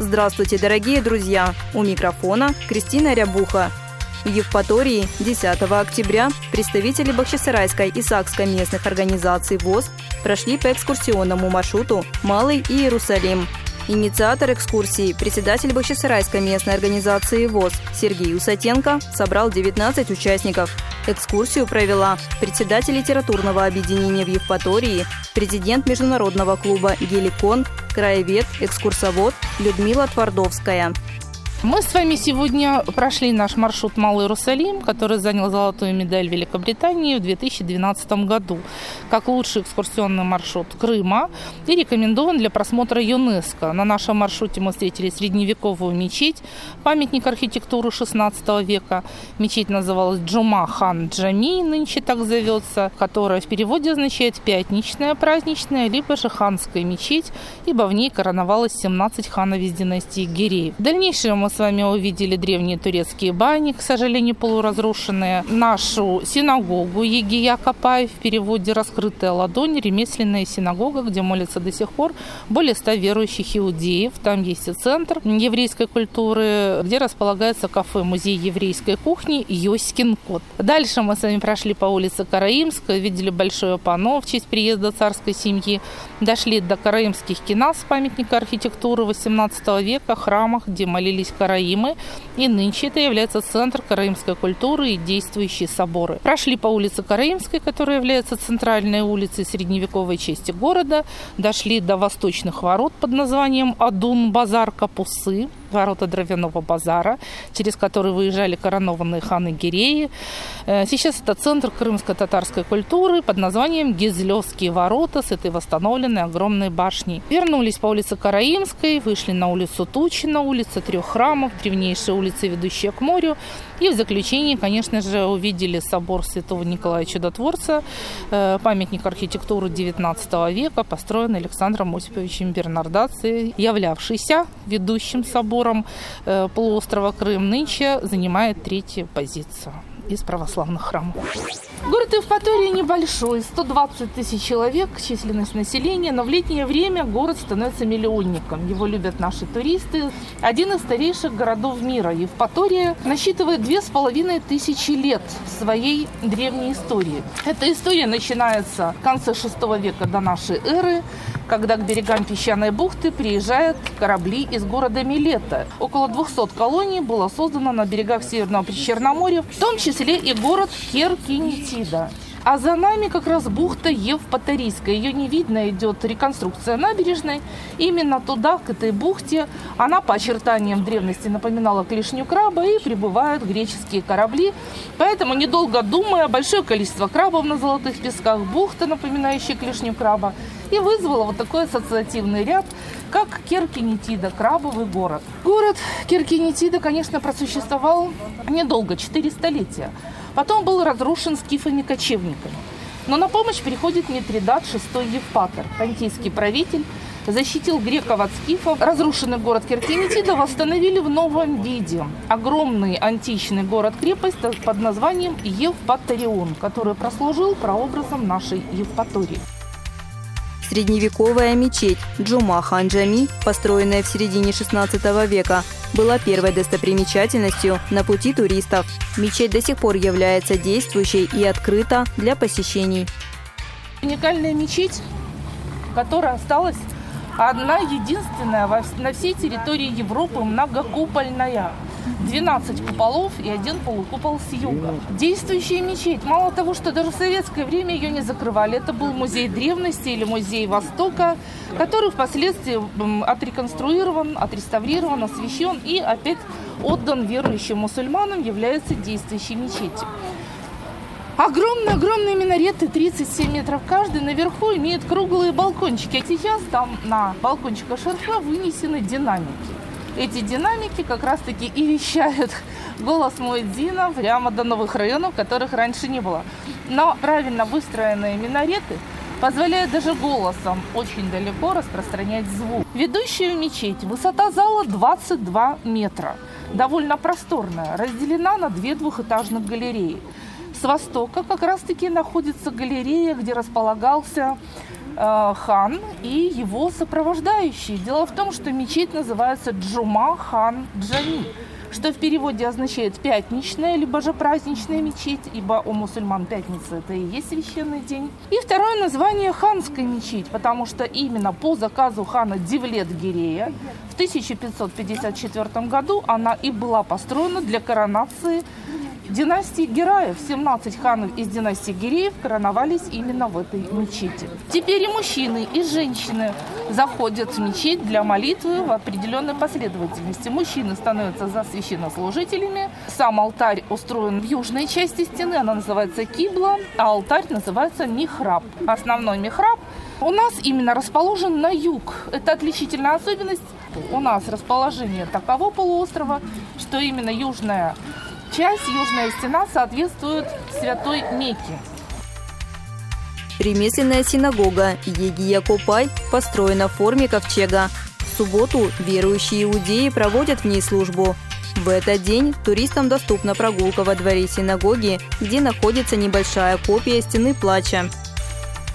Здравствуйте, дорогие друзья! У микрофона Кристина Рябуха. В Евпатории 10 октября представители Бахчисарайской и Сакской местных организаций ВОЗ прошли по экскурсионному маршруту «Малый Иерусалим», Инициатор экскурсии, председатель Бахчисарайской местной организации ВОЗ Сергей Усатенко собрал 19 участников. Экскурсию провела председатель литературного объединения в Евпатории, президент международного клуба «Геликон», краевед, экскурсовод Людмила Твардовская. Мы с вами сегодня прошли наш маршрут Малый Иерусалим, который занял золотую медаль Великобритании в 2012 году, как лучший экскурсионный маршрут Крыма и рекомендован для просмотра ЮНЕСКО. На нашем маршруте мы встретили средневековую мечеть, памятник архитектуры 16 века. Мечеть называлась Джума Хан Джами, нынче так зовется, которая в переводе означает «пятничная, праздничная», либо же ханская мечеть, ибо в ней короновалось 17 ханов из династии Гиреев. В дальнейшем мы с вами увидели древние турецкие бани, к сожалению, полуразрушенные, нашу синагогу Егия Капай, в переводе «Раскрытая ладонь», ремесленная синагога, где молятся до сих пор более ста верующих иудеев. Там есть и центр еврейской культуры, где располагается кафе-музей еврейской кухни Йоськин кот. Дальше мы с вами прошли по улице Караимская, видели большое панно в честь приезда царской семьи, дошли до караимских кинас, памятника архитектуры 18 века, храмах, где молились Караимы, и нынче это является центр караимской культуры и действующие соборы. Прошли по улице Караимской, которая является центральной улицей средневековой части города, дошли до восточных ворот под названием Адун-Базар Капусы, ворота Дровяного базара, через которые выезжали коронованные ханы Гиреи. Э, сейчас это центр крымско-татарской культуры под названием Гизлевские ворота с этой восстановленной огромной башней. Вернулись по улице Караимской, вышли на улицу Тучина, улица Трех храмов, древнейшая улица, ведущая к морю. И в заключении, конечно же, увидели собор Святого Николая Чудотворца, э, памятник архитектуры XIX века, построенный Александром Осиповичем Бернардаци, являвшийся ведущим собором собором э, полуострова Крым. Нынче занимает третью позицию из православных храмов. Город Евпатория небольшой, 120 тысяч человек, численность населения, но в летнее время город становится миллионником. Его любят наши туристы. Один из старейших городов мира. Евпатория насчитывает две с половиной тысячи лет своей древней истории. Эта история начинается в конце VI века до нашей эры, когда к берегам песчаной бухты приезжают корабли из города Милета. Около 200 колоний было создано на берегах Северного Причерноморья, в том числе и город Херкинетида. А за нами как раз бухта Евпаторийская. Ее не видно, идет реконструкция набережной. Именно туда, к этой бухте, она по очертаниям древности напоминала клешню краба и прибывают греческие корабли. Поэтому, недолго думая, большое количество крабов на золотых песках, бухта, напоминающая клешню краба, и вызвала вот такой ассоциативный ряд, как Киркинетида, крабовый город. Город Киркинетида, конечно, просуществовал недолго, 4 столетия. Потом был разрушен скифами-кочевниками. Но на помощь приходит Митридат VI Евпатор, понтийский правитель, защитил греков от скифов. Разрушенный город Киркинетида восстановили в новом виде. Огромный античный город-крепость под названием Евпаторион, который прослужил прообразом нашей Евпатории. Средневековая мечеть Джума Ханджами, построенная в середине XVI века, была первой достопримечательностью на пути туристов. Мечеть до сих пор является действующей и открыта для посещений. Уникальная мечеть, которая осталась одна единственная на всей территории Европы многокупольная. 12 куполов и один полукупол с юга. Действующая мечеть. Мало того, что даже в советское время ее не закрывали. Это был музей древности или музей Востока, который впоследствии отреконструирован, отреставрирован, освящен и опять отдан верующим мусульманам, является действующей мечетью. Огромные-огромные минареты, 37 метров каждый, наверху имеют круглые балкончики. А сейчас там на балкончиках шарфа вынесены динамики. Эти динамики как раз-таки и вещают голос Муэдзина прямо до новых районов, которых раньше не было. Но правильно выстроенные минареты позволяют даже голосом очень далеко распространять звук. Ведущая мечеть. Высота зала 22 метра. Довольно просторная. Разделена на две двухэтажных галереи. С востока как раз-таки находится галерея, где располагался хан и его сопровождающие. Дело в том, что мечеть называется Джума хан Джами что в переводе означает пятничная, либо же праздничная мечеть, ибо у мусульман пятница это и есть священный день. И второе название ханская мечеть, потому что именно по заказу хана Дивлет Гирея в 1554 году она и была построена для коронации династии Гераев. 17 ханов из династии Гиреев короновались именно в этой мечети. Теперь и мужчины, и женщины заходят в мечеть для молитвы в определенной последовательности. Мужчины становятся за священнослужителями. Сам алтарь устроен в южной части стены, она называется кибла, а алтарь называется михраб. Основной михраб у нас именно расположен на юг. Это отличительная особенность. У нас расположение таково полуострова, что именно южная часть, южная стена соответствует Святой Мекке. Ремесленная синагога Егия Копай построена в форме ковчега. В субботу верующие иудеи проводят в ней службу. В этот день туристам доступна прогулка во дворе синагоги, где находится небольшая копия стены плача.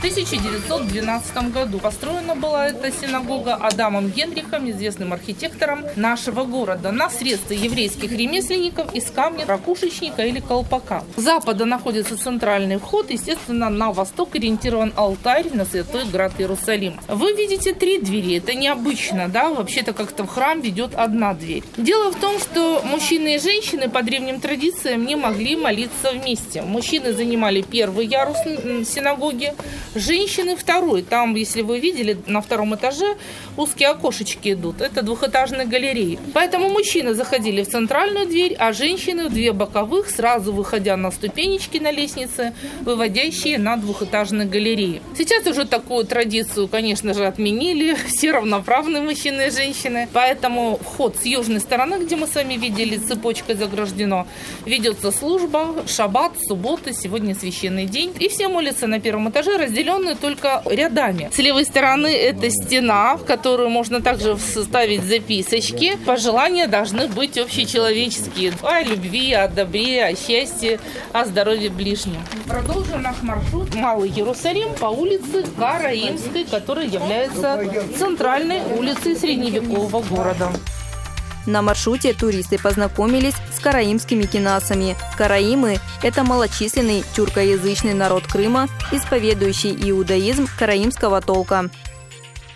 1912 году построена была эта синагога Адамом Генрихом, известным архитектором нашего города, на средства еврейских ремесленников из камня, ракушечника или колпака. С запада находится центральный вход, естественно, на восток ориентирован алтарь на Святой Град Иерусалим. Вы видите три двери, это необычно, да, вообще-то как-то в храм ведет одна дверь. Дело в том, что мужчины и женщины по древним традициям не могли молиться вместе. Мужчины занимали первый ярус синагоги, Женщины второй. Там, если вы видели, на втором этаже узкие окошечки идут. Это двухэтажные галереи. Поэтому мужчины заходили в центральную дверь, а женщины в две боковых, сразу выходя на ступенечки на лестнице, выводящие на двухэтажные галереи. Сейчас уже такую традицию, конечно же, отменили. Все равноправные мужчины и женщины. Поэтому вход с южной стороны, где мы с вами видели, цепочкой заграждено, ведется служба, шаббат, суббота, сегодня священный день. И все молятся на первом этаже, разделены разделенную только рядами. С левой стороны это стена, в которую можно также вставить записочки. Пожелания должны быть общечеловеческие. О любви, о добре, о счастье, о здоровье ближнем. Продолжим наш маршрут Малый Иерусалим по улице Караимской, которая является центральной улицей средневекового города. На маршруте туристы познакомились с караимскими кинасами. Караимы – это малочисленный тюркоязычный народ Крыма, исповедующий иудаизм караимского толка.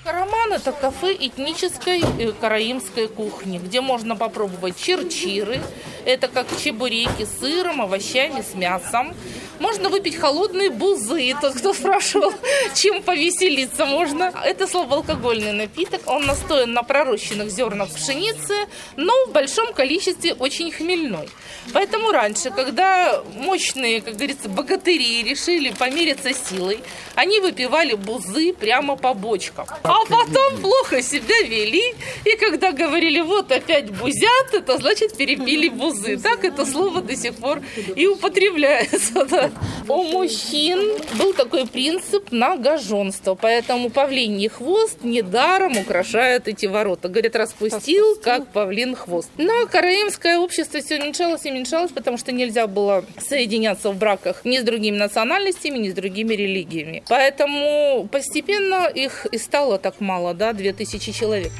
Караман – это кафе этнической э, караимской кухни, где можно попробовать черчиры. Это как чебуреки с сыром, овощами, с мясом. Можно выпить холодные бузы. Тот, кто спрашивал, чем повеселиться можно. Это слабоалкогольный напиток. Он настоен на пророщенных зернах пшеницы, но в большом количестве очень хмельной. Поэтому раньше, когда мощные, как говорится, богатыри решили помериться силой, они выпивали бузы прямо по бочкам. А потом плохо себя вели. И когда говорили, вот опять бузят, это значит перепили бузы. Так это слово до сих пор и употребляется. Да. У мужчин был такой принцип многоженства, поэтому павлиний хвост недаром украшает эти ворота. Говорят, распустил, как павлин хвост. Но караимское общество все уменьшалось и уменьшалось, потому что нельзя было соединяться в браках ни с другими национальностями, ни с другими религиями. Поэтому постепенно их и стало так мало, да, 2000 человек.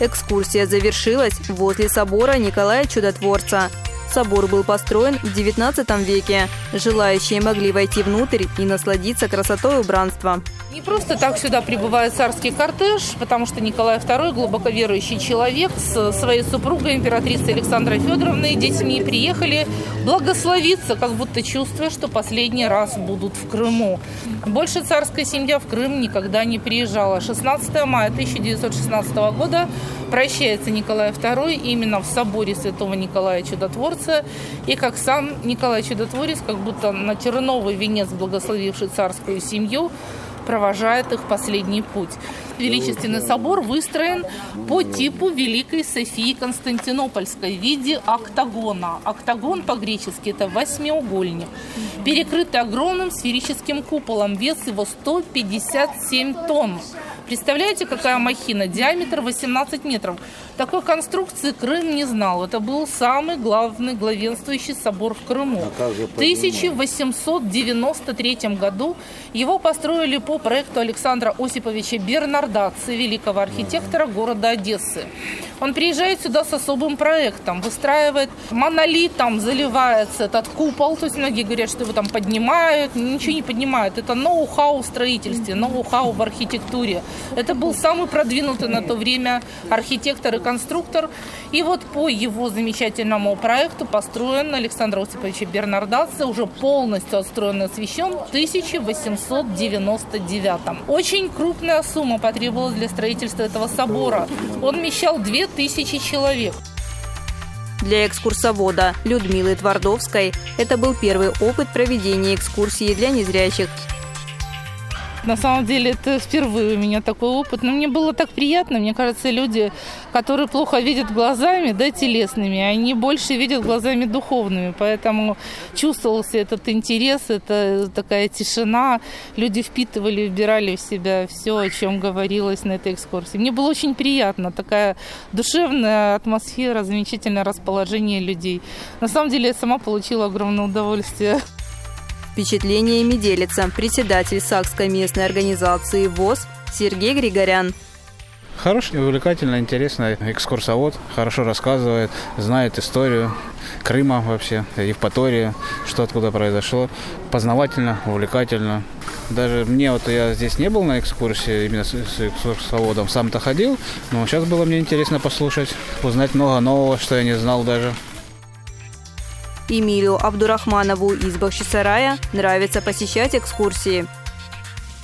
Экскурсия завершилась возле собора Николая Чудотворца. Собор был построен в XIX веке. Желающие могли войти внутрь и насладиться красотой убранства. Не просто так сюда прибывает царский кортеж, потому что Николай II глубоко верующий человек с своей супругой, императрицей Александрой Федоровной, детьми приехали благословиться, как будто чувствуя, что последний раз будут в Крыму. Больше царская семья в Крым никогда не приезжала. 16 мая 1916 года прощается Николай II именно в соборе святого Николая Чудотворца. И как сам Николай Чудотворец, как будто на терновый венец благословивший царскую семью, провожает их последний путь. Величественный собор выстроен по типу Великой Софии Константинопольской в виде октагона. Октагон по-гречески это восьмиугольник, перекрытый огромным сферическим куполом. Вес его 157 тонн. Представляете, какая махина? Диаметр 18 метров. Такой конструкции Крым не знал. Это был самый главный главенствующий собор в Крыму. А в 1893 году его построили по проекту Александра Осиповича Бернардаци, великого архитектора города Одессы. Он приезжает сюда с особым проектом, выстраивает монолит, там заливается этот купол, то есть многие говорят, что его там поднимают, ничего не поднимают. Это ноу-хау в строительстве, ноу-хау в архитектуре. Это был самый продвинутый на то время архитектор и конструктор. И вот по его замечательному проекту построен Александр Осипович Бернардаци, уже полностью отстроен и освящен в 1899. Очень крупная сумма потребовалась для строительства этого собора. Он вмещал две тысячи человек. Для экскурсовода Людмилы Твардовской это был первый опыт проведения экскурсии для незрячих. На самом деле это впервые у меня такой опыт. Но мне было так приятно. Мне кажется, люди, которые плохо видят глазами, да, телесными, они больше видят глазами духовными. Поэтому чувствовался этот интерес, это такая тишина. Люди впитывали, вбирали в себя все, о чем говорилось на этой экскурсии. Мне было очень приятно. Такая душевная атмосфера, замечательное расположение людей. На самом деле я сама получила огромное удовольствие. Впечатлениями делится председатель Сакской местной организации ВОЗ Сергей Григорян. Хороший, увлекательный, интересный экскурсовод, хорошо рассказывает, знает историю Крыма вообще, Евпатории, что откуда произошло. Познавательно, увлекательно. Даже мне вот я здесь не был на экскурсии именно с, с экскурсоводом, сам-то ходил, но сейчас было мне интересно послушать, узнать много нового, что я не знал даже. Эмилию Абдурахманову из Бахчисарая нравится посещать экскурсии.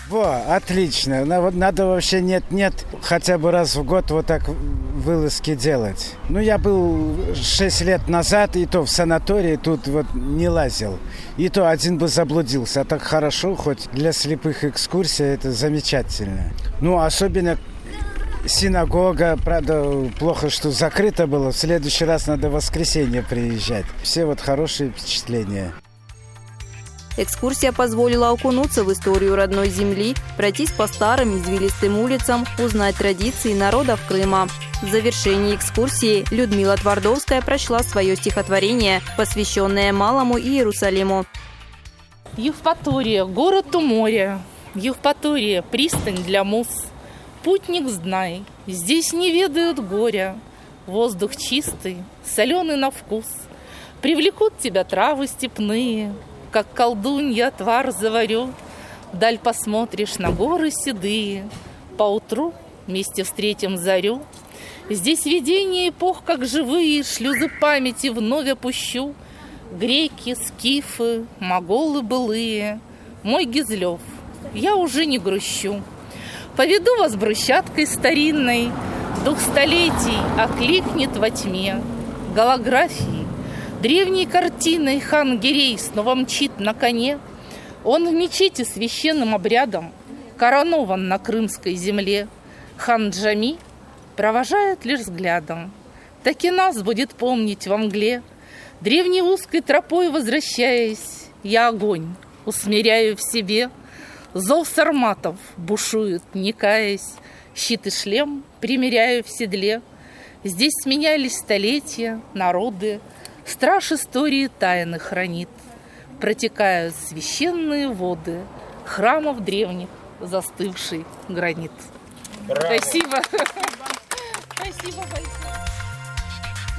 Во, отлично. Надо вообще нет-нет, хотя бы раз в год вот так вылазки делать. Ну, я был 6 лет назад, и то в санатории тут вот не лазил. И то один бы заблудился. А так хорошо, хоть для слепых экскурсий это замечательно. Ну, особенно синагога, правда, плохо, что закрыто было. В следующий раз надо в воскресенье приезжать. Все вот хорошие впечатления. Экскурсия позволила окунуться в историю родной земли, пройтись по старым извилистым улицам, узнать традиции народов Крыма. В завершении экскурсии Людмила Твардовская прочла свое стихотворение, посвященное Малому Иерусалиму. Евпатория, город у моря. Евпатория, пристань для мус. Путник знай, здесь не ведают горя, Воздух чистый, соленый на вкус. Привлекут тебя травы степные, Как колдунья отвар заварю. Даль посмотришь на горы седые, Поутру вместе встретим зарю. Здесь видение эпох, как живые, Шлюзы памяти вновь опущу. Греки, скифы, моголы былые, Мой Гизлев, я уже не грущу. Поведу вас брусчаткой старинной, Дух столетий окликнет во тьме. Голографии, древней картиной хан Гирей снова мчит на коне. Он в мечети священным обрядом Коронован на крымской земле. Хан Джами провожает лишь взглядом. Так и нас будет помнить во мгле. Древней узкой тропой возвращаясь, Я огонь усмиряю в себе — Зов сарматов бушует, не каясь, Щит и шлем примеряю в седле. Здесь сменялись столетия, народы, Страж истории тайны хранит. Протекают священные воды Храмов древних застывший гранит. Браво. Спасибо. Спасибо большое.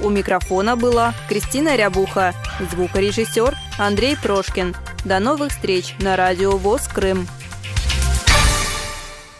У микрофона была Кристина Рябуха, звукорежиссер Андрей Прошкин. До новых встреч на радио ВОЗ Крым.